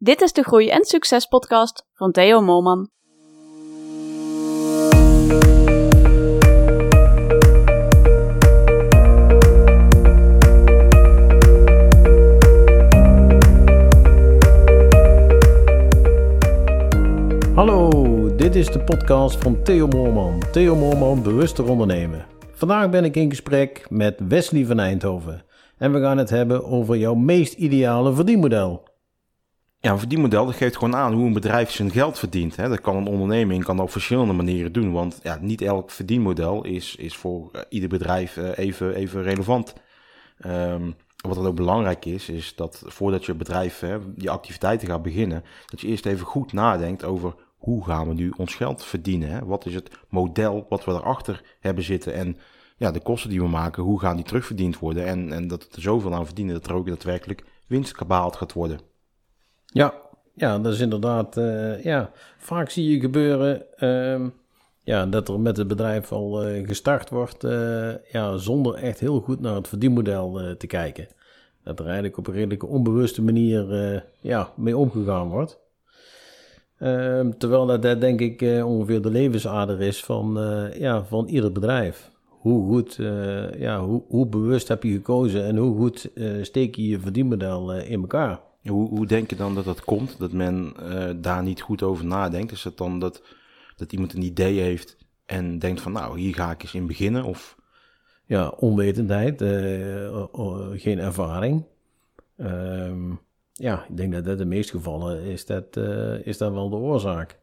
Dit is de Groei en Succes podcast van Theo Moorman. Hallo, dit is de podcast van Theo Moorman. Theo Moorman, bewuster ondernemen. Vandaag ben ik in gesprek met Wesley van Eindhoven. En we gaan het hebben over jouw meest ideale verdienmodel. Ja, een verdienmodel dat geeft gewoon aan hoe een bedrijf zijn geld verdient. Hè. Dat kan een onderneming kan dat op verschillende manieren doen. Want ja, niet elk verdienmodel is, is voor eh, ieder bedrijf eh, even, even relevant. Ehm, wat dan ook belangrijk is, is dat voordat je bedrijf hè, je activiteiten gaat beginnen, dat je eerst even goed nadenkt over hoe gaan we nu ons geld verdienen. Hè? Wat is het model wat we erachter hebben zitten en ja, de kosten die we maken, hoe gaan die terugverdiend worden? En, en dat we er zoveel aan verdienen dat er ook daadwerkelijk winst gebaald gaat worden. Ja, ja dat is inderdaad, eh, ja, vaak zie je gebeuren ehm, ja, dat er met het bedrijf al eh, gestart wordt, eh, ja, zonder echt heel goed naar het verdienmodel te kijken. Dat er eigenlijk op een redelijke onbewuste manier ja, mee omgegaan wordt. Ehm, terwijl dat, dat denk ik ongeveer de levensader is van, ja, van ieder bedrijf hoe goed, ja, hoe, hoe bewust heb je gekozen en hoe goed steek je je verdienmodel in elkaar? Hoe, denk je dan dat dat komt, dat men uh, daar niet goed over nadenkt? Is het dan dat, dat iemand een idee heeft en denkt van nou, hier ga ik eens in beginnen? Of... Ja, onwetendheid, uh, geen ervaring. Uh, ja, ik denk dat dat de meeste gevallen is dat, is dat wel de oorzaak.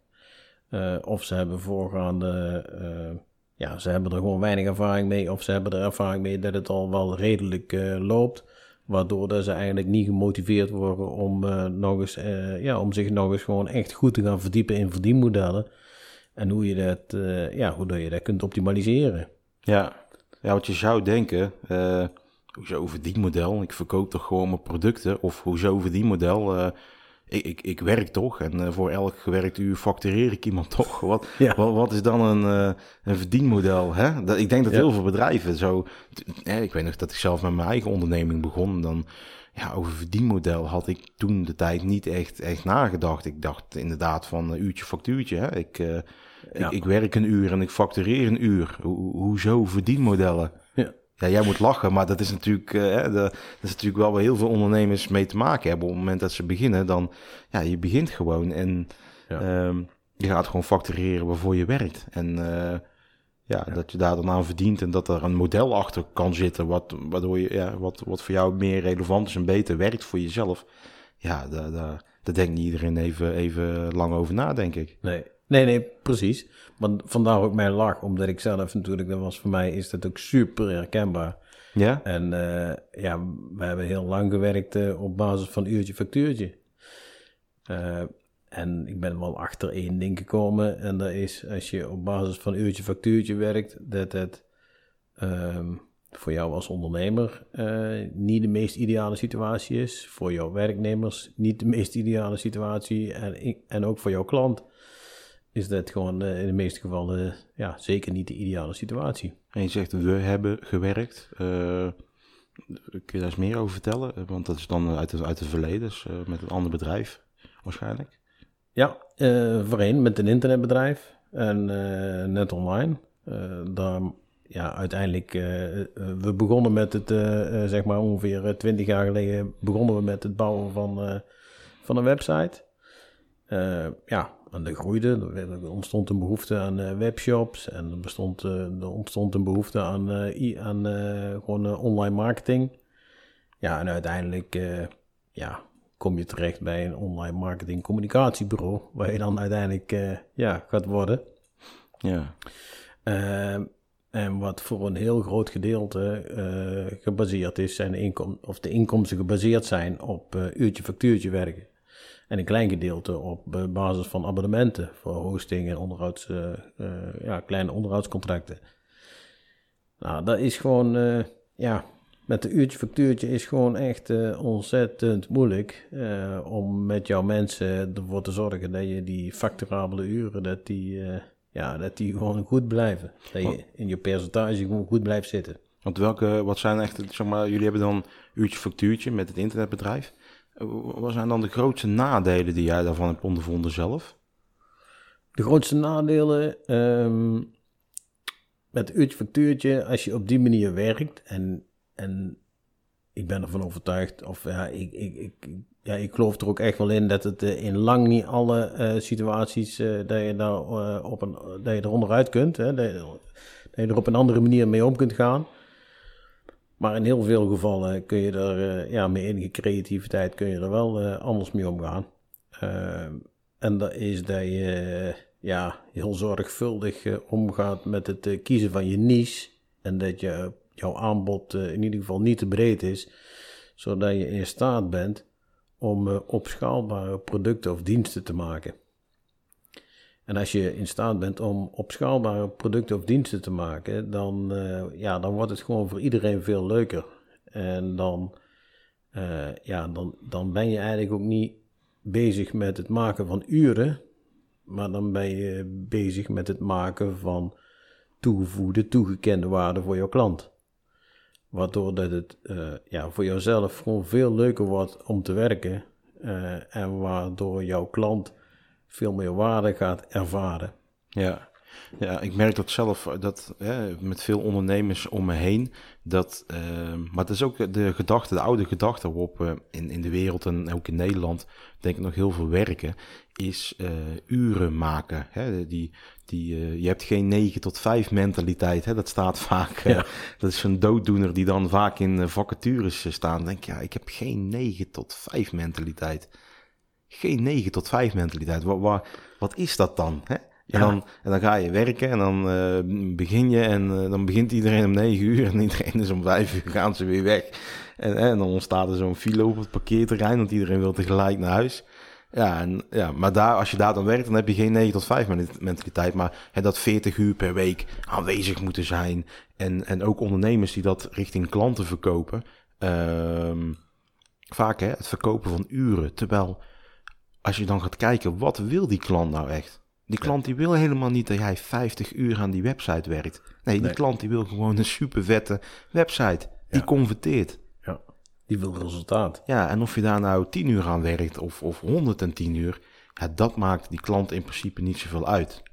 of ze hebben voorgaande, ja, ze hebben er gewoon weinig ervaring mee, of ze hebben er ervaring mee dat het al wel redelijk loopt. Waardoor dat ze eigenlijk niet gemotiveerd worden om, uh, nog eens, uh, ja, om zich nog eens gewoon echt goed te gaan verdiepen in verdienmodellen. En hoe je dat, uh, ja, hoe je dat kunt optimaliseren. Ja, ja wat je zou denken, hoezo verdienmodel? Ik verkoop toch gewoon mijn producten? Of hoezo verdienmodel? Ik, ik, ik werk toch en uh, voor elk gewerkt uur factureer ik iemand toch. Wat, ja. wat, wat, is dan een, uh, een verdienmodel? Hè? Dat, ik denk dat heel veel bedrijven zo... ik weet nog dat ik zelf met mijn eigen onderneming begon. Dan, ja, over verdienmodel had ik toen de tijd niet echt, echt nagedacht. Ik dacht inderdaad van een uurtje factuurtje. Hè? Ik, uh, ik, ik, werk een uur en ik factureer een uur. Ho hoezo verdienmodellen? Ja, jij moet lachen, maar dat is natuurlijk, uh, dat is natuurlijk wel waar heel veel ondernemers mee te maken hebben. Op het moment dat ze beginnen, dan, ja, je begint gewoon en ja. um, je gaat gewoon factureren waarvoor je werkt. En uh, ja, ja, dat je daar dan aan verdient en dat er een model achter kan zitten, wat, waardoor je, ja, wat, wat voor jou meer relevant is en beter werkt voor jezelf. Ja, daar, daar, daar denkt niet iedereen even, even lang over na, denk ik. Nee, nee, nee, precies. Want vandaar ook mijn lach, omdat ik zelf natuurlijk, dat was voor mij, is dat ook super herkenbaar. Ja? En uh, ja, we hebben heel lang gewerkt uh, op basis van uurtje factuurtje. Uh, en ik ben wel achter één ding gekomen. En dat is als je op basis van uurtje factuurtje werkt, dat het um, voor jou als ondernemer niet de meest ideale situatie is. Voor jouw werknemers niet de meest ideale situatie. En, en ook voor jouw klant is dat gewoon uh, in de meeste gevallen ja, zeker niet de ideale situatie. En je zegt we hebben gewerkt. Uh, kun je daar eens meer over vertellen? Want dat is dan uit, het, uit het verleden, dus, met een ander bedrijf waarschijnlijk. Ja, voorheen met een internetbedrijf en net online. daar, ja, uiteindelijk, we begonnen met het, zeg maar ongeveer twintig jaar geleden, begonnen we met het bouwen van, van een website. ja, en dat groeide. Er ontstond een behoefte aan uh, webshops en er, bestond, uh, er ontstond een behoefte aan, uh, aan gewoon online marketing. Ja, en uiteindelijk ja, kom je terecht bij een online marketing communicatiebureau, waar je dan uiteindelijk ja, gaat worden. Ja. Ehm, en wat voor een heel groot gedeelte gebaseerd is, zijn de, inkom of de inkomsten gebaseerd zijn op uurtje-factuurtje werken. En een klein gedeelte op basis van abonnementen voor hosting en onderhouds, uh, ja, kleine onderhoudscontracten. Nou, dat is gewoon, uh, ja, met de uurtje factuurtje is gewoon echt ontzettend moeilijk om met jouw mensen ervoor te zorgen dat je die facturabele uren, dat die, ja, dat die gewoon goed blijven. Dat je in je percentage gewoon goed blijft zitten. Want welke, wat zijn echt, zeg maar, jullie hebben dan uurtje factuurtje met het internetbedrijf. Wat zijn dan de grootste nadelen die jij daarvan hebt ondervonden zelf? De grootste nadelen ehm, met uurtje factuurtje, als je op die manier werkt en, en ik ben ervan overtuigd, of ja, ik, ik, ik, ja, ik geloof er ook echt wel in dat het uh, in lang niet alle uh, situaties uh, dat je daar op een, dat je er kunt, hè, dat je er op een andere manier mee om kunt gaan. Maar in heel veel gevallen kun je er ja, met enige creativiteit kun je er wel anders mee omgaan. en dat is dat je ja, heel zorgvuldig omgaat met het kiezen van je niche. En dat je, jouw aanbod in ieder geval niet te breed is, zodat je in staat bent om opschaalbare producten of diensten te maken. En als je in staat bent om opschaalbare producten of diensten te maken, dan, uh, ja, dan wordt het gewoon voor iedereen veel leuker. En dan, uh, ja, dan, dan ben je eigenlijk ook niet bezig met het maken van uren, maar dan ben je bezig met het maken van toegevoegde, toegekende waarde voor jouw klant. Waardoor dat het uh, ja, voor jouzelf gewoon veel leuker wordt om te werken. En waardoor jouw klant veel meer waarde gaat ervaren. Ja, ja ik merk dat zelf dat, hè, met veel ondernemers om me heen. Dat, uh, maar het is ook de gedachte, de oude gedachte waarop we in, in de wereld en ook in Nederland denk ik nog heel veel werken. Is uren maken. Hè, die, die, uh, je hebt geen 9 tot 5 mentaliteit. Hè? Dat staat vaak. Uh, dat is een dooddoener die dan vaak in uh, vacatures staan. denk ja, ik heb geen 9 tot 5 mentaliteit. Geen 9 tot 5 mentaliteit. Wat, wat, wat is dat dan? Hè? En, ja. dan, en dan ga je werken en dan begin je en dan begint iedereen om 9 uur en iedereen is om 5 uur gaan ze weer weg. En, en dan ontstaat er zo'n file op het parkeerterrein, want iedereen wil tegelijk naar huis. Ja, en, ja, maar daar, als je daar dan werkt, dan heb je geen 9 tot 5 mentaliteit. Maar hè, dat 40 uur per week aanwezig moeten zijn. En, en ook ondernemers die dat richting klanten verkopen. Um, vaak hè, het verkopen van uren. Terwijl, als je dan gaat kijken, wat wil die klant nou echt? Die klant die wil helemaal niet dat jij 50 uur aan die website werkt. Nee, die nee. klant die wil gewoon een super vette website. Die ja. converteert. Die wil resultaat. Ja, en of je daar nou 10 uur aan werkt of, of 110 uur, ja, dat maakt die klant in principe niet zoveel uit.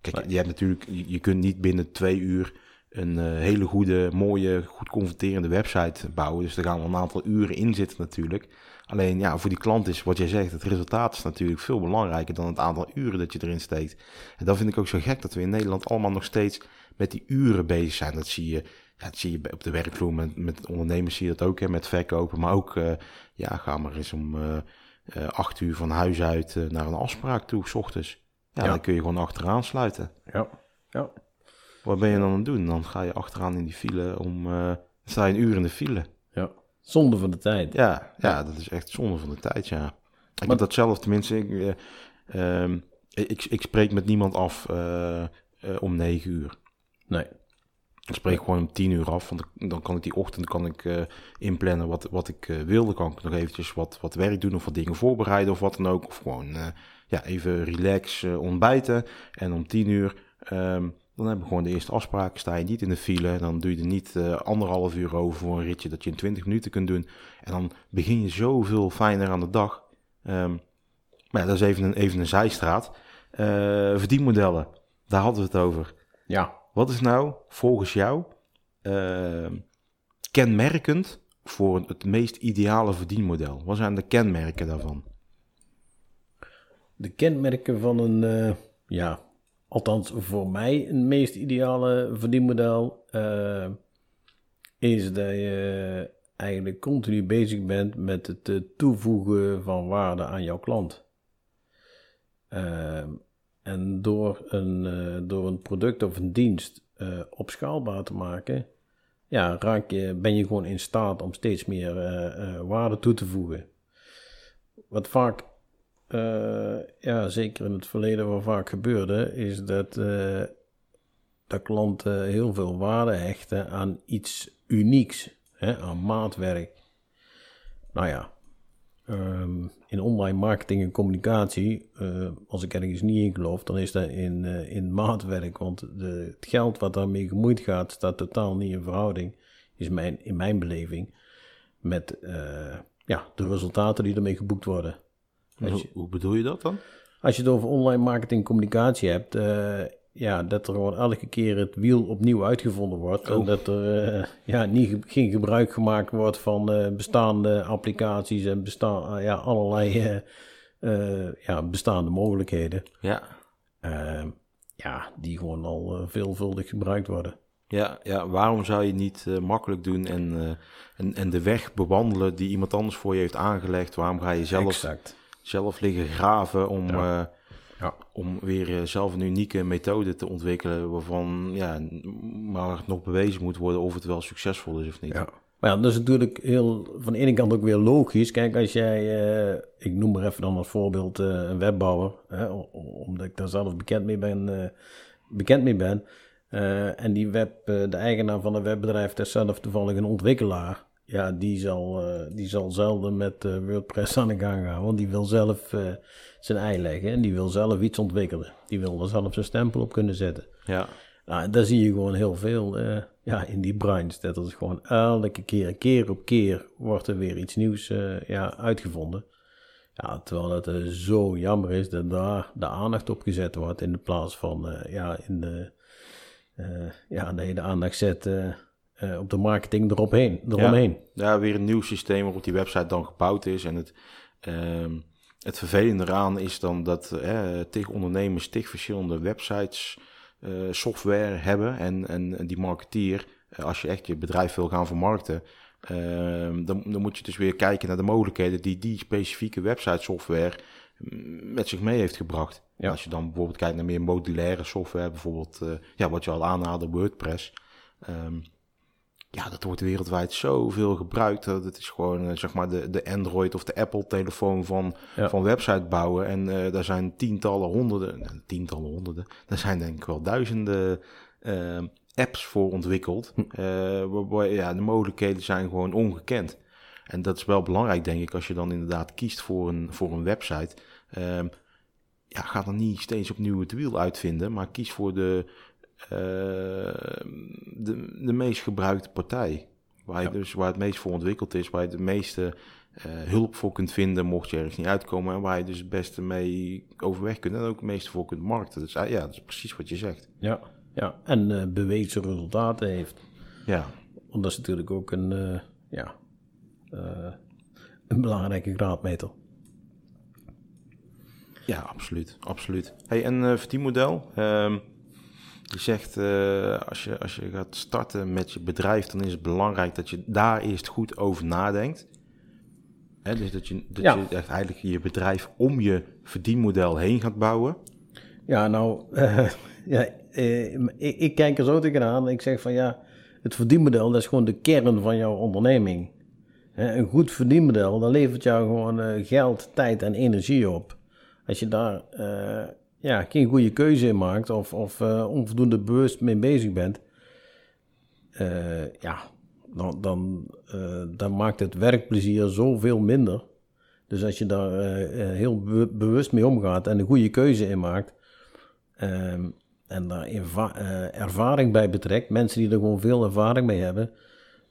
Kijk, je, hebt natuurlijk, je, kunt niet binnen twee uur een uh, hele goede, mooie, goed converterende website bouwen. Dus er gaan wel een aantal uren in zitten natuurlijk. Alleen ja, voor die klant is wat jij zegt, het resultaat is natuurlijk veel belangrijker dan het aantal uren dat je erin steekt. En dat vind ik ook zo gek dat we in Nederland allemaal nog steeds met die uren bezig zijn. Dat zie je ja, dat zie je op de werkvloer met, met ondernemers zie je dat ook, hè, met verkopen. Maar ook, uh, ja, ga maar eens om uh, uh, acht uur van huis uit naar een afspraak toe, s ochtends. Ja, ja, dan kun je gewoon achteraan sluiten. Ja, ja. Wat ben je dan aan het doen? Dan ga je achteraan in die file om, sta je een uur in de file. Zonde van de tijd. Ja, ja, dat is echt zonde van de tijd, ja. Ik maar, heb dat zelf, tenminste, ik, um, ik, ik spreek met niemand af om negen uur. Nee. Ik spreek gewoon om tien uur af, want dan kan ik die ochtend kan ik, uh, inplannen wat, wat ik uh, wil. Dan kan ik nog eventjes wat, wat werk doen of wat dingen voorbereiden of wat dan ook. Of gewoon uh, ja, even relax ontbijten. En om tien uur, um, dan hebben we gewoon de eerste afspraak. Sta je niet in de file, dan doe je er niet anderhalf uur over voor een ritje dat je in twintig minuten kunt doen. En dan begin je zoveel fijner aan de dag. Um, maar ja, dat is even een, even een zijstraat. verdienmodellen, daar hadden we het over. Ja. Wat is nou volgens jou uh, kenmerkend voor het meest ideale verdienmodel? Wat zijn de kenmerken daarvan? De kenmerken van een, uh, ja, althans voor mij een meest ideale verdienmodel uh, is dat je eigenlijk continu bezig bent met het toevoegen van waarde aan jouw klant. Uh, en door een, uh, door een product of een dienst uh, opschaalbaar te maken, ja, raak je, ben je gewoon in staat om steeds meer waarde toe te voegen. Wat vaak, ja, zeker in het verleden wat vaak gebeurde, is dat, dat klanten heel veel waarde hechten aan iets unieks, hè, aan maatwerk. Nou ja, Um, in online marketing en communicatie, uh, als ik ergens niet in geloof, dan is dat in, in maatwerk. Want de, het geld wat daarmee gemoeid gaat, staat totaal niet in verhouding, is mijn, in mijn beleving, met, ja, de resultaten die ermee geboekt worden. Hoe, je, hoe bedoel je dat dan? als je het over online marketing communicatie hebt, eh, ja, dat er gewoon elke keer het wiel opnieuw uitgevonden wordt. En Oh. dat er eh, ja, niet, ge- geen gebruik gemaakt wordt van eh, bestaande applicaties en bestaan, ja, allerlei ja, bestaande mogelijkheden. Ja. Ja, die gewoon al veelvuldig gebruikt worden. Ja, ja, waarom zou je niet makkelijk doen en, en, en de weg bewandelen die iemand anders voor je heeft aangelegd? Waarom ga je zelf, Exact. Zelf liggen graven om, Ja. eh, Ja. om weer eh, zelf een unieke methode te ontwikkelen waarvan ja, maar nog bewezen moet worden of het wel succesvol is of niet? Ja. Maar ja, dat is natuurlijk heel, van de ene kant ook weer logisch. Kijk, als jij, eh, ik noem maar even dan als voorbeeld eh, een webbouwer, hè, omdat ik daar zelf bekend mee ben, eh, bekend mee ben. eh, en die web, eh, de eigenaar van een webbedrijf, dat is zelf toevallig een ontwikkelaar. Ja, die zal, eh, die zal zelden met eh, WordPress aan de gang gaan, want die wil zelf eh, zijn ei leggen en die wil zelf iets ontwikkelen. Die wil er zelf zijn stempel op kunnen zetten. Ja, Nou, daar zie je gewoon heel veel ja, in die branche. Dat is gewoon elke keer, keer op keer, wordt er weer iets nieuws ja, uitgevonden. Ja, terwijl het zo jammer is dat daar de aandacht op gezet wordt in de plaats van, ja, in de, ja, dat je de aandacht zet eh, op de marketing eropheen, eromheen. ja, weer een nieuw systeem waarop die website dan gebouwd is. En het, ehm, het vervelende eraan is dan dat eh, tig ondernemers tig verschillende websites, eh, software hebben. En, en, en die marketeer, eh, als je echt je bedrijf wil gaan vermarkten, ehm, dan, dan moet je dus weer kijken naar de mogelijkheden die die specifieke website software mm, met zich mee heeft gebracht. Ja. Als je dan bijvoorbeeld kijkt naar meer modulaire software, bijvoorbeeld ja, wat je al aanhaalde, WordPress. Ehm, ja, dat wordt wereldwijd zoveel gebruikt. Dat het is gewoon eh, zeg maar de, de Android of de Apple telefoon van, Ja. van website bouwen. En eh, daar zijn tientallen, honderden, nou, tientallen, honderden. Daar zijn denk ik wel duizenden eh, apps voor ontwikkeld. Eh, waarbij ja, de mogelijkheden zijn gewoon ongekend. En dat is wel belangrijk, denk ik, als je dan inderdaad kiest voor een, voor een website. Ehm, ja, ga dan niet steeds opnieuw het wiel uitvinden, maar kies voor de, eh, de, de meest gebruikte partij. Waar, je Ja. dus, waar het meest voor ontwikkeld is, waar je de meeste eh, hulp voor kunt vinden, mocht je ergens niet uitkomen. En waar je dus het beste mee overweg kunt en ook het meeste voor kunt markten. Dus ah, ja, dat is precies wat je zegt. Ja, ja. en eh, bewezen resultaten heeft. Ja, Want dat is natuurlijk ook een, ja, een belangrijke graadmeter. ja absoluut. absoluut. Hey, en verdienmodel. Ehm, je zegt, eh, als, je, als je gaat starten met je bedrijf, dan is het belangrijk dat je daar eerst goed over nadenkt. Hè, dus dat je, dat Ja. je echt eigenlijk je bedrijf om je verdienmodel heen gaat bouwen. Ja, nou, eh, ja, eh, ik, ik kijk er zo tegenaan. Ik zeg van ja, het verdienmodel dat is gewoon de kern van jouw onderneming. Een goed verdienmodel, dat levert jou gewoon geld, tijd en energie op. Als je daar ja, geen goede keuze in maakt of, of eh, onvoldoende bewust mee bezig bent, eh, ja, dan, dan, eh, dan maakt het werkplezier zoveel minder. Dus als je daar heel be- bewust mee omgaat en een goede keuze in maakt, ehm, en daar erva- ervaring bij betrekt, mensen die er gewoon veel ervaring mee hebben,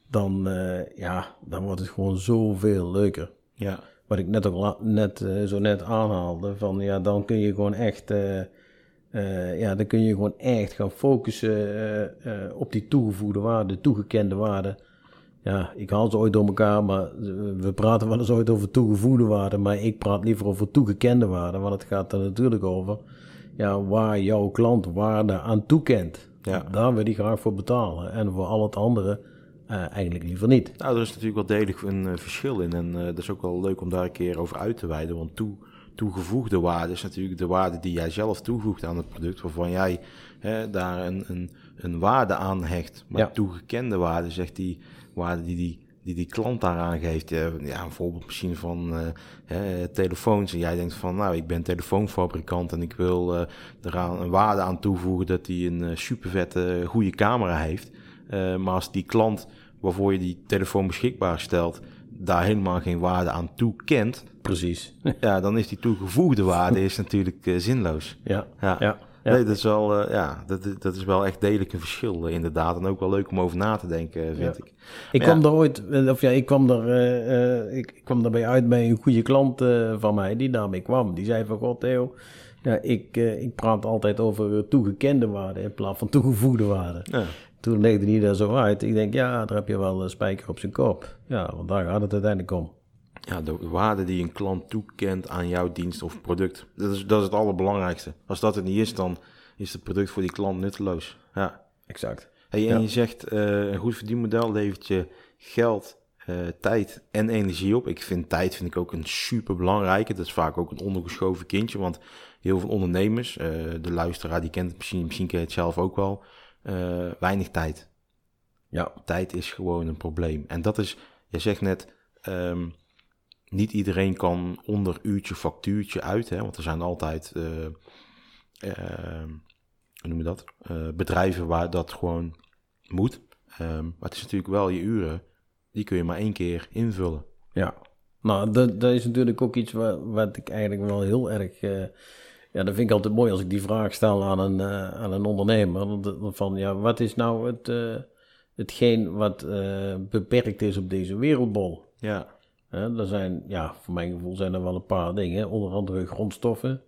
dan, ja, dan wordt het gewoon zoveel leuker. Ja, Wat ik net ook la- net, eh, zo net aanhaalde, van ja, dan kun je gewoon echt, eh, eh, ja, dan kun je gewoon echt gaan focussen op die toegevoegde waarde, toegekende waarde. Ja, ik haal ze ooit door elkaar, maar we praten wel eens ooit over toegevoegde waarde, maar ik praat liever over toegekende waarde, want het gaat er natuurlijk over ja, waar jouw klant waarde aan toekent. Ja. Daar wil hij graag voor betalen en voor al het andere eh, eigenlijk liever niet. nou, er is natuurlijk wel degelijk een eh, verschil in. En eh, dat is ook wel leuk om daar een keer over uit te wijden. Want toe, toegevoegde waarde is natuurlijk de waarde die jij zelf toevoegt aan het product. Waarvan jij hè, daar een, een, een waarde aan hecht. Maar Ja. toegekende waarde zegt die waarde die die, die, die klant daaraan geeft. Ja, een voorbeeld misschien van hè, telefoons. En jij denkt van, nou, ik ben telefoonfabrikant en ik wil eraan een waarde aan toevoegen dat hij een supervette goede camera heeft. Eh, maar als die klant waarvoor je die telefoon beschikbaar stelt, daar helemaal geen waarde aan toekent, Precies. ja, dan is die toegevoegde waarde is natuurlijk eh, zinloos. ja, Ja. ja. Nee, dat is wel, eh, ja, dat, dat is wel echt degelijk een verschil, inderdaad. En ook wel leuk om over na te denken, vind Ja. ik. Ik Maar kwam er ooit, of ja, ik kwam eh, ik, kwam daarbij uit bij een goede klant van mij die daarmee kwam. Die zei van, god Theo, ja, ik, ik praat altijd over toegekende waarden in plaats van toegevoegde waarden. Ja. Toen legde hij daar zo uit. Ik denk, ja, daar heb je wel een spijker op zijn kop. Ja, want daar gaat het uiteindelijk om. ja, de waarde die een klant toekent aan jouw dienst of product. Dat is, dat is het allerbelangrijkste. Als dat er niet is, dan is het product voor die klant nutteloos. Ja. Exact. Hey, en Ja. je zegt, eh, een goed verdienmodel levert je geld, eh, tijd en energie op. Ik vind tijd vind ik ook een super belangrijke. Dat is vaak ook een ondergeschoven kindje, want heel veel ondernemers, eh, de luisteraar die kent het misschien, misschien ken je het zelf ook wel, eh, weinig tijd. Ja, Tijd is gewoon een probleem. En dat is, je zegt net, ehm, niet iedereen kan onder uurtje factuurtje uit, hè, want er zijn altijd, eh, ehm, hoe noem je dat, Eh, bedrijven waar dat gewoon moet. Ehm, maar het is natuurlijk wel je uren, die kun je maar één keer invullen. ja. Nou, dat, dat is natuurlijk ook iets wat, wat ik eigenlijk wel heel erg... ja, dat vind ik altijd mooi als ik die vraag stel aan een, eh, aan een ondernemer. Van, ja, wat is nou het, eh, hetgeen wat eh, beperkt is op deze wereldbol? Ja, er zijn, ja, voor mijn gevoel zijn er wel een paar dingen. Onder andere grondstoffen.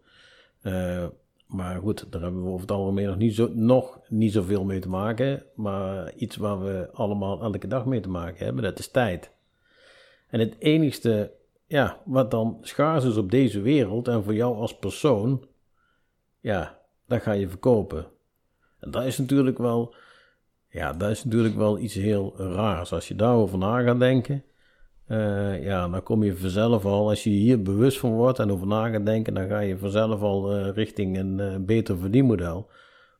Maar goed, daar hebben we over het algemeen nog niet, zo, nog niet zoveel mee te maken. Maar iets waar we allemaal elke dag mee te maken hebben, dat is tijd. En het enigste, ja, wat dan schaars is op deze wereld en voor jou als persoon, ja, dat ga je verkopen. En dat is natuurlijk wel, ja, dat is natuurlijk wel iets heel raars. Als je daarover na gaat denken, eh, ja, dan kom je vanzelf al, als je hier bewust van wordt en over na gaat denken, dan ga je vanzelf al eh, richting een eh, beter verdienmodel.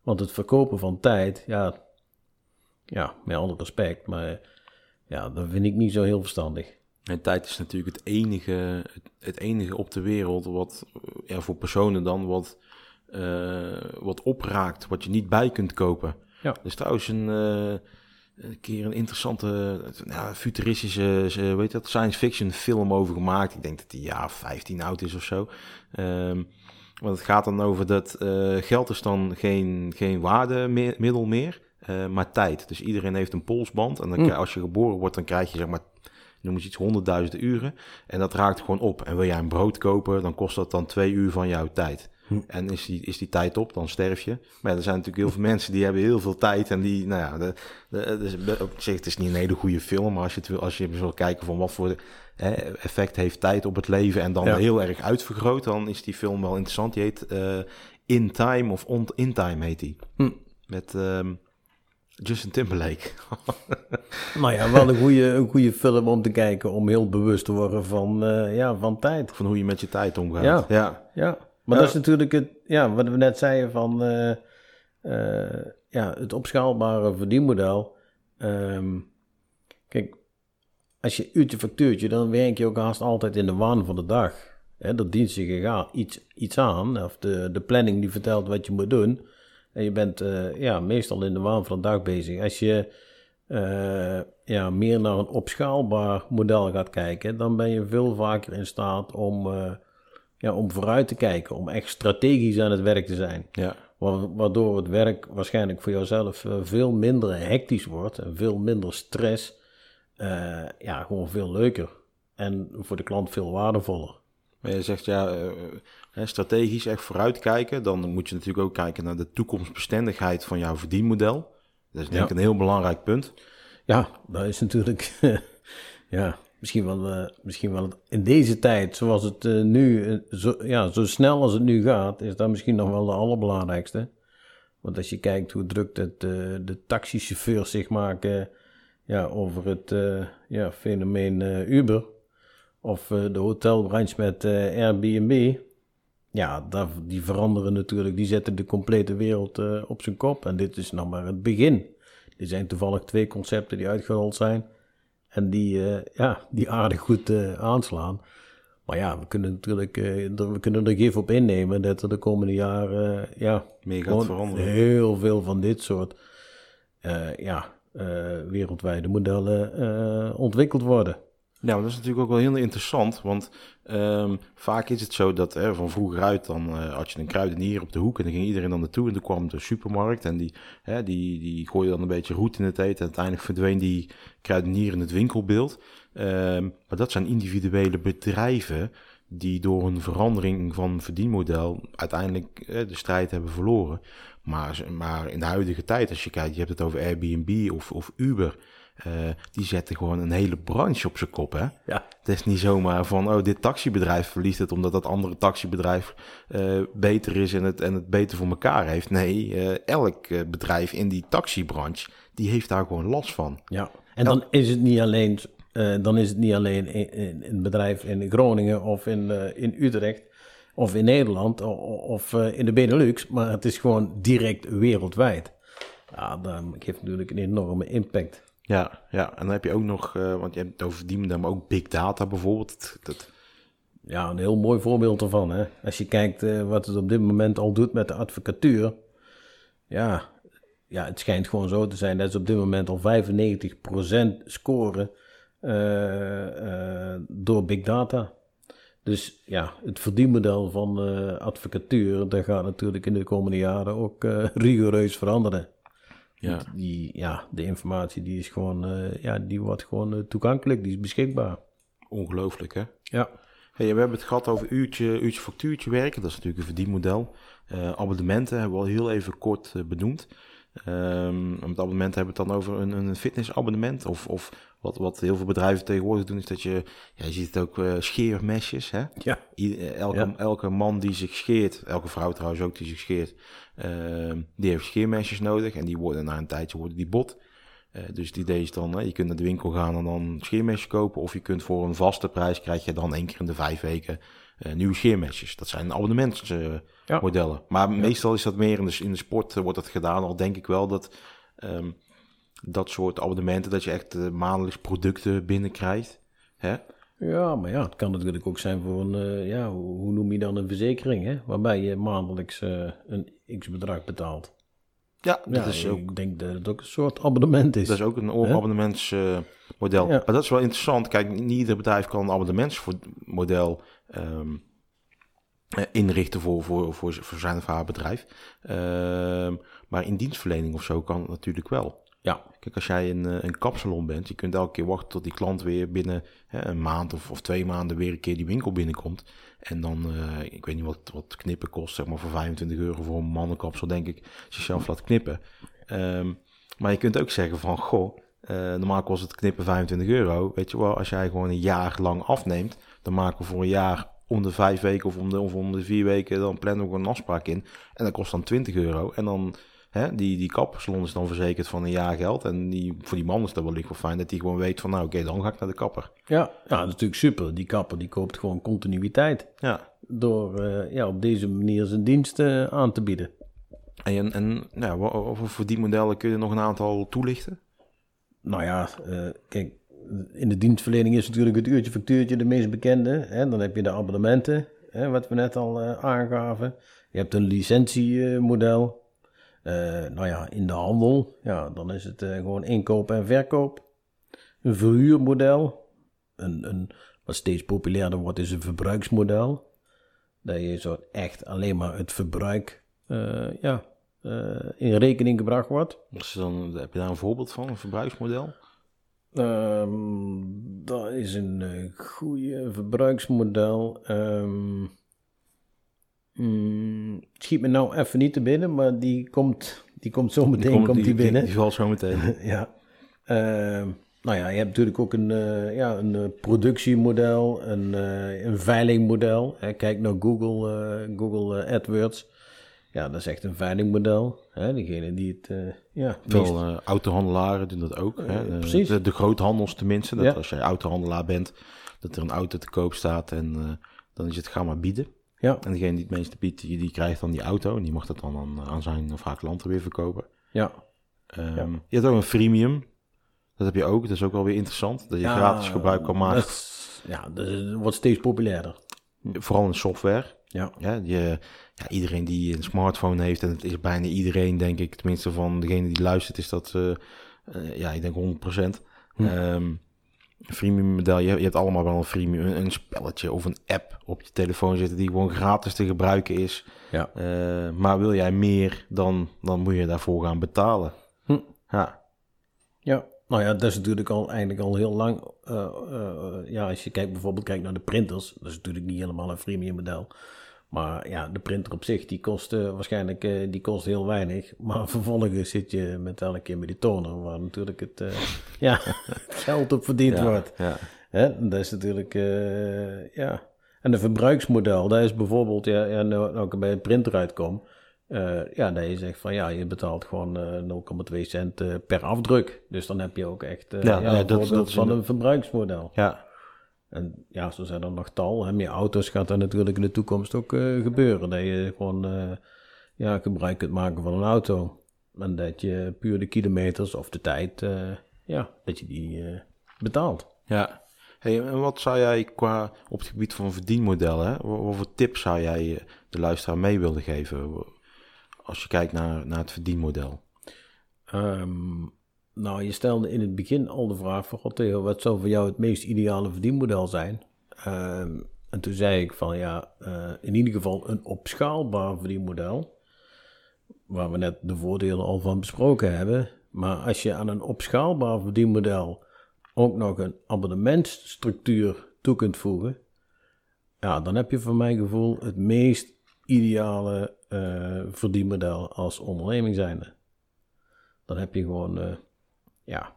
Want het verkopen van tijd, ja, ja, met alle respect, maar ja, dat vind ik niet zo heel verstandig. en tijd is natuurlijk het enige, het, enige op de wereld wat, ja, voor personen dan, wat, wat opraakt, wat je niet bij kunt kopen. Ja. Is trouwens een, eh, een keer een interessante, ja, futuristische, eh, weet je dat, science fiction film over gemaakt. Ik denk dat die jaar 15 oud is of zo. Ehm, want het gaat dan over dat eh, geld is dan geen, geen waardemiddel meer, eh, maar tijd. Dus iedereen heeft een polsband. En dan, Mm. krijg- als je geboren wordt, dan krijg je zeg maar, noem eens iets, honderdduizenden uren. En dat raakt gewoon op. En wil jij een brood kopen, dan kost dat dan twee uur van jouw tijd. Hm. En is die, is die tijd op, dan sterf je. Maar ja, er zijn natuurlijk heel veel mensen die hebben heel veel tijd. En die, nou ja, de, de, op zich, het is niet een hele goede film. Maar als je, het wil, als je wil kijken van wat voor hè, effect heeft tijd op het leven. En dan Ja. heel erg uitvergroot, dan is die film wel interessant. Die heet eh, In Time of On In Time heet die. Hm. Met ehm, Justin Timberlake. Nou ja, wel een goede, een goede film om te kijken, om heel bewust te worden van, eh, ja, van tijd. van hoe je met je tijd omgaat. Ja. ja. Ja, maar dat is natuurlijk het, ja, wat we net zeiden van eh, eh, ja, het opschaalbare verdienmodel. Ehm, kijk, als je uurtje factuurtje, dan werk je ook haast altijd in de waan van de dag. Hè, er dient zich iets, iets aan, of de, de planning die vertelt wat je moet doen. En je bent eh, ja, meestal in de waan van de dag bezig. Als je ja, meer naar een opschaalbaar model gaat kijken, dan ben je veel vaker in staat om, ja, om vooruit te kijken, om echt strategisch aan het werk te zijn. ja. Wa- Waardoor het werk waarschijnlijk voor jouzelf eh, veel minder hectisch wordt en veel minder stress. Eh, ja, gewoon veel leuker. En voor de klant veel waardevoller. Maar je zegt ja, eh, strategisch echt vooruitkijken. Dan moet je natuurlijk ook kijken naar de toekomstbestendigheid van jouw verdienmodel. Dat is denk ik Ja. een heel belangrijk punt. Ja, dat is natuurlijk. ja, misschien wel, eh, misschien wel in deze tijd, zoals het eh, nu, eh, zo, ja, zo snel als het nu gaat, is dat misschien nog wel de allerbelangrijkste. Want als je kijkt hoe druk de taxichauffeurs zich maken ja, over het ja, fenomeen Uber, of de hotelbranche met Airbnb. Ja, dat, die veranderen natuurlijk, die zetten de complete wereld op zijn kop. En dit is nog maar het begin. Er zijn toevallig twee concepten die uitgerold zijn. En die, eh, ja, die aardig goed eh, aanslaan. Maar ja, we kunnen natuurlijk eh, er- we kunnen er gif op innemen dat er de komende jaren ja, veranderen. heel veel van dit soort ja, wereldwijde modellen ontwikkeld worden. Maar dat is natuurlijk ook wel heel interessant, want ehm, vaak is het zo dat hè, van vroeger uit dan uh, had je een kruidenier op de hoek en dan ging iedereen dan naartoe en toen kwam de supermarkt en die, hè, die, die gooide dan een beetje roet in het eten en uiteindelijk verdween die kruidenier in het winkelbeeld. Ehm, maar dat zijn individuele bedrijven die door een verandering van verdienmodel uiteindelijk de strijd hebben verloren. Maar, maar in de huidige tijd, als je kijkt, je hebt het over Airbnb of, of Uber. Uh, die zetten gewoon een hele branche op zijn kop. Hè? Ja. Het is niet zomaar van, oh, dit taxibedrijf verliest het omdat dat andere taxibedrijf uh, beter is en het, en het beter voor elkaar heeft. Nee, uh, elk bedrijf in die taxibranche, die heeft daar gewoon last van. Ja, en dan is het niet alleen, dan is het niet alleen in, in, in, bedrijf in Groningen of in, in Utrecht of in Nederland of in de Benelux, maar het is gewoon direct wereldwijd. Ja, dat geeft natuurlijk een enorme impact. Ja, ja, en dan heb je ook nog, uh, want je hebt het over die maar ook big data bijvoorbeeld. Dat... Ja, een heel mooi voorbeeld ervan. Hè? Als je kijkt uh, wat het op dit moment al doet met de advocatuur. Ja, ja, het schijnt gewoon zo te zijn dat ze op dit moment al 95% scoren uh, door big data. Dus ja, het verdienmodel van advocatuur, dat gaat natuurlijk in de komende jaren ook rigoureus veranderen. Ja. Die, ja, de informatie die is gewoon, uh, ja, die wordt gewoon uh, toegankelijk, die is beschikbaar. Ongelooflijk, hè? Ja. Hey, we hebben het gehad over uurtje, uurtje factuurtje werken. Dat is natuurlijk een verdienmodel. Uh, abonnementen hebben we al heel even kort benoemd. Um, met abonnementen hebben we het dan over een, een fitnessabonnement. Of, of wat, wat heel veel bedrijven tegenwoordig doen, is dat je, ja, je ziet het ook uh, scheermesjes. Hè? Ja. elke, elke man die zich scheert, elke vrouw trouwens ook die zich scheert, uh, die heeft scheermesjes nodig. En die worden na een tijdje worden die bot. Uh, dus het idee is dan, je kunt naar de winkel gaan en dan scheermesjes kopen. Of je kunt voor een vaste prijs, krijg je dan één keer in de vijf weken nieuwe scheermesjes. Dat zijn abonnementsmodellen. Ja. Maar meestal is dat meer in de, in de sport wordt dat gedaan. Al denk ik wel dat... Um, dat soort abonnementen, dat je echt uh, maandelijks producten binnenkrijgt. Hè? Ja, maar ja, het kan natuurlijk ook zijn voor een, uh, ja, hoe noem je dan een verzekering, hè? waarbij je maandelijks uh, een x-bedrag betaalt. Ja, dat ja, is ook. Ik denk dat het ook een soort abonnement is. Dat is ook een Ja. Maar dat is wel interessant. Kijk, niet ieder bedrijf kan een abonnementsmodel um, inrichten voor, voor, voor, voor zijn of haar bedrijf. Um, maar in dienstverlening of zo kan het natuurlijk wel. Ja. Kijk, als jij een, eh, een kapsalon bent, je kunt elke keer wachten tot die klant weer binnen hè, een maand of, of twee maanden weer een keer die winkel binnenkomt. En dan, uh, ik weet niet wat, wat knippen kost, zeg maar voor 25 euro voor een mannenkapsel, denk ik, als je zelf laat knippen. Um, maar je kunt ook zeggen van, goh, uh, normaal kost het knippen 25 euro. Weet je wel, als jij gewoon een jaar lang afneemt, dan maken we voor een jaar om de vijf weken of om de, of om de vier weken, dan plannen we gewoon een afspraak in. En dat kost dan 20 euro. En dan Hè, die, die kapsalon is dan verzekerd van een jaar geld. En die, voor die man is dat wellicht wel fijn dat hij gewoon weet van... nou oké, dan ga ik naar de kapper. Ja, ja, natuurlijk super. Die kapper die koopt gewoon continuïteit. Ja. Door uh, ja, op deze manier zijn diensten aan te bieden. En, en ja, voor die modellen kun je nog een aantal toelichten? Nou ja, uh, kijk, in de dienstverlening is natuurlijk het uurtje factuurtje de meest bekende. Hè? Dan heb je de abonnementen, hè, wat we net al uh, aangaven. Je hebt een licentiemodel. Uh, nou ja, in de handel, ja, dan is het gewoon inkoop en verkoop. Een verhuurmodel. Een, een, wat steeds populairder wordt, is een verbruiksmodel. Dat je zo echt alleen maar het verbruik ja, in rekening gebracht wordt. Dus dan, heb je daar een voorbeeld van, een verbruiksmodel? Um, dat is een goede verbruiksmodel. Um, Mm, schiet me nou even niet te binnen, maar die komt, die komt zo meteen die komt, komt die, binnen. Die, valt zo meteen. ja. Uh, nou ja, je hebt natuurlijk ook een, uh, ja, een productiemodel, een, uh, een veilingmodel. Kijk naar Google, Google AdWords. Ja, dat is echt een veilingmodel. Hè? Degene die het, ja... Veel meest... autohandelaren doen dat ook. Hè? precies. De, de groothandels tenminste. Dat als jij autohandelaar bent, dat er een auto te koop staat en dan is het ga maar bieden. Ja. En degene die het meeste biedt, die, die krijgt dan die auto. En die mag dat dan aan, aan zijn of haar klanten weer verkopen. Ja. Um, ja. Je hebt ook een freemium. Dat heb je ook. Dat is ook wel weer interessant. Dat je gratis gebruik kan maken. Dat, ja, dat wordt steeds populairder. Vooral in software. Ja. Ja, je, ja, iedereen die een smartphone heeft, en het is bijna iedereen, denk ik, tenminste van degene die luistert, is dat, uh, uh, ja, ik denk 100%. Hm. Um, een freemium model, je, je hebt allemaal wel een freemium, een, een spelletje of een app op je telefoon zitten die gewoon gratis te gebruiken is. Ja. Eh, maar wil jij meer, dan, dan moet je daarvoor gaan betalen. Hm. Ja, Ja, nou ja, dat is natuurlijk al eigenlijk al heel lang. ja, als je kijkt bijvoorbeeld kijkt naar de printers, dat is natuurlijk niet helemaal een freemium model. Maar ja, de printer op zich, die kost eh, waarschijnlijk eh, die kost heel weinig. Maar vervolgens zit je met elke keer met die toner, waar natuurlijk het, eh, ja, het geld op verdiend ja, wordt. ja. Hè? Dat is natuurlijk, eh, ja. En de verbruiksmodel, dat is bijvoorbeeld, ja, ja nou, nou ik bij een printer uitkom, eh, ja, dat je zegt van ja, je betaalt gewoon eh 0,2 cent per afdruk. Dus dan heb je ook echt Ja, ja, dat- dat is van een verbruiksmodel. ja. En ja, zo zijn er nog tal. En meer auto's gaat dat natuurlijk in de toekomst ook eh, gebeuren. Dat je gewoon eh, ja, gebruik kunt maken van een auto. En dat je puur de kilometers of de tijd, eh, ja, dat je die betaalt. Ja. Hey, en wat zou jij qua op het gebied van verdienmodellen, hè, wat, wat voor tips zou jij de luisteraar mee willen geven als je kijkt naar, naar het verdienmodel? Ehm, nou, je stelde in het begin al de vraag van, God wat zou voor jou het meest ideale verdienmodel zijn? Ehm, en toen zei ik van, ja, eh, in ieder geval een opschaalbaar verdienmodel, waar we net de voordelen al van besproken hebben. Maar als je aan een opschaalbaar verdienmodel ook nog een abonnementstructuur toe kunt voegen, ja, dan heb je voor mijn gevoel het meest ideale eh, verdienmodel als onderneming zijnde. Dan heb je gewoon, eh, ja,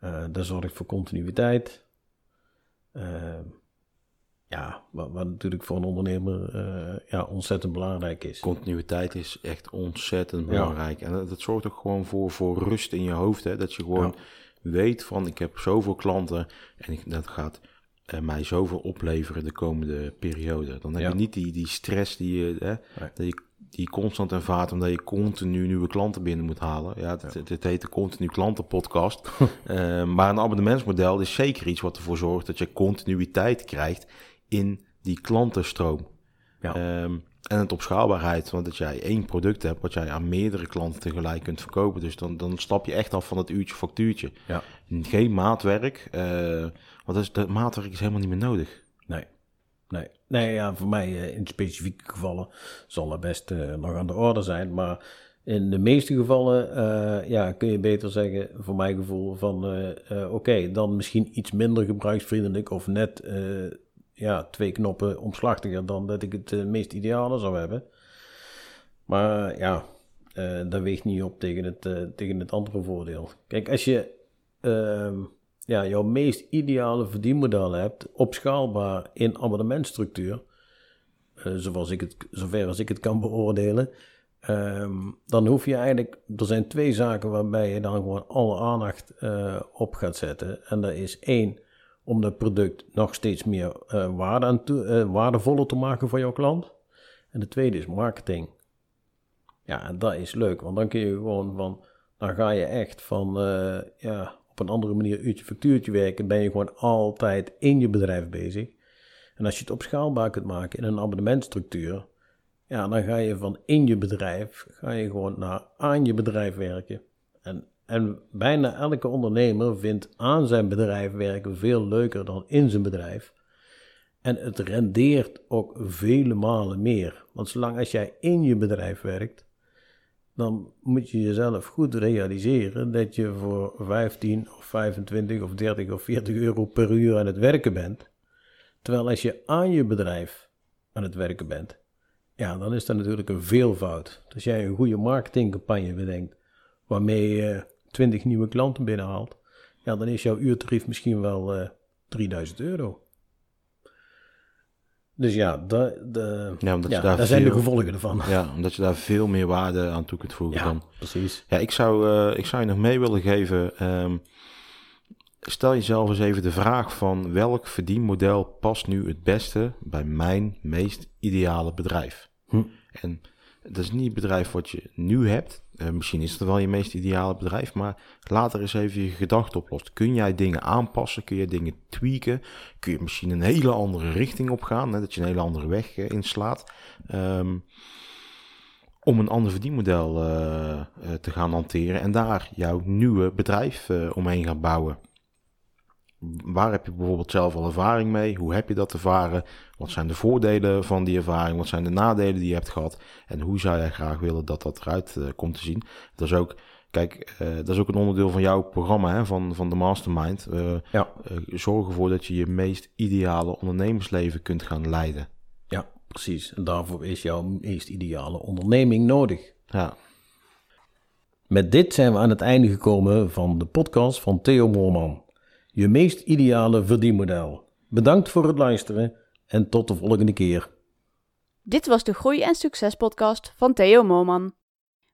eh dat zorgt voor continuïteit. Eh, ja, wat, wat natuurlijk voor een ondernemer eh, ja, ontzettend belangrijk is. Continuïteit is echt ontzettend Ja. belangrijk. En dat, dat zorgt ook gewoon voor, voor rust in je hoofd. Hè? Dat je gewoon weet van ik heb zoveel klanten en ik, dat gaat eh, mij zoveel opleveren de komende periode. Dan heb Ja. je niet die, die stress die je, hè, Nee. dat je, die je constant ervaart omdat je continu nieuwe klanten binnen moet halen. Ja, het, het heet de continu klantenpodcast. Eh, maar een abonnementsmodel is zeker iets wat ervoor zorgt dat je continuïteit krijgt in die klantenstroom. Ja. Ehm, en het opschaalbaarheid, want dat jij één product hebt wat jij aan meerdere klanten tegelijk kunt verkopen. Dus dan, dan stap je echt af van het uurtje factuurtje. Ja, Geen maatwerk, eh, want dat, is, dat maatwerk is helemaal niet meer nodig. nee. Nee, nee ja, voor mij eh, in specifieke gevallen zal dat best eh, nog aan de orde zijn. Maar in de meeste gevallen eh, ja, kun je beter zeggen, voor mijn gevoel, van oké, dan misschien iets minder gebruiksvriendelijk of net ja, twee knoppen omslachtiger dan dat ik het meest ideale zou hebben. Maar ja, dat weegt niet op tegen het, tegen het andere voordeel. Kijk, als je ehm, ja, jouw meest ideale verdienmodel hebt, opschaalbaar in abonnementstructuur, eh, zoals ik het, zover als ik het kan beoordelen, ehm, dan hoef je eigenlijk, er zijn twee zaken waarbij je dan gewoon alle aandacht eh, op gaat zetten. En dat is één, om dat product nog steeds meer waarde aan waardevoller te maken voor jouw klant. En de tweede is marketing. Ja, en dat is leuk, want dan kun je gewoon van, dan ga je echt van, ja, op een andere manier uurtje factuurtje werken, ben je gewoon altijd in je bedrijf bezig. En als je het opschaalbaar kunt maken in een abonnementstructuur, ja, dan ga je van in je bedrijf, ga je gewoon naar aan je bedrijf werken. En, en bijna elke ondernemer vindt aan zijn bedrijf werken veel leuker dan in zijn bedrijf. En het rendeert ook vele malen meer. Want zolang als jij in je bedrijf werkt, dan moet je jezelf goed realiseren dat je voor 15 of 25 of 30 of 40 euro per uur aan het werken bent. Terwijl als je aan je bedrijf aan het werken bent, ja, dan is dat natuurlijk een veelvoud. Als jij een goede marketingcampagne bedenkt, waarmee je 20 nieuwe klanten binnenhaalt, ja, dan is jouw uurtarief misschien wel eh 3000 euro. Dus ja, de, Ja, omdat ja, je daar daar zijn de gevolgen ervan. Ja, omdat je daar veel meer waarde aan toe kunt voegen Ja, dan. precies. Ja, ik zou, eh, ik zou je nog mee willen geven. ehm, stel jezelf eens even de vraag van welk verdienmodel past nu het beste bij mijn meest ideale bedrijf? Hm. En dat is niet het bedrijf wat je nu hebt. Eh, misschien is het wel je meest ideale bedrijf, maar laat er eens even je gedachten op los. Kun jij dingen aanpassen? Kun je dingen tweaken? Kun je misschien een hele andere richting op gaan? Dat je een hele andere weg eh, inslaat? Ehm, om een ander verdienmodel eh, te gaan hanteren en daar jouw nieuwe bedrijf omheen gaan bouwen. Waar heb je bijvoorbeeld zelf al ervaring mee? Hoe heb je dat ervaren? Wat zijn de voordelen van die ervaring? Wat zijn de nadelen die je hebt gehad? En hoe zou jij graag willen dat dat eruit uh, komt te zien? Dat is ook, kijk, uh, dat is ook een onderdeel van jouw programma, hè, van, van de Mastermind. Uh, Ja. zorg ervoor dat je je meest ideale ondernemersleven kunt gaan leiden. Ja, precies. En daarvoor is jouw meest ideale onderneming nodig. Ja, Met dit zijn we aan het einde gekomen van de podcast van Theo Moorman. Je meest ideale verdienmodel. Bedankt voor het luisteren en tot de volgende keer. Dit was de Groei en Succes podcast van Theo Moman.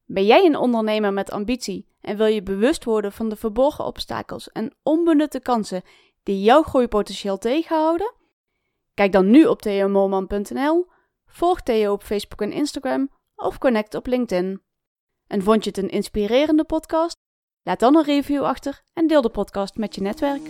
Ben jij een ondernemer met ambitie en wil je bewust worden van de verborgen obstakels en onbenutte kansen die jouw groeipotentieel tegenhouden? Kijk dan nu op theomoman.nl, volg Theo op Facebook en Instagram of connect op LinkedIn. En vond je het een inspirerende podcast? Laat dan een review achter en deel de podcast met je netwerk.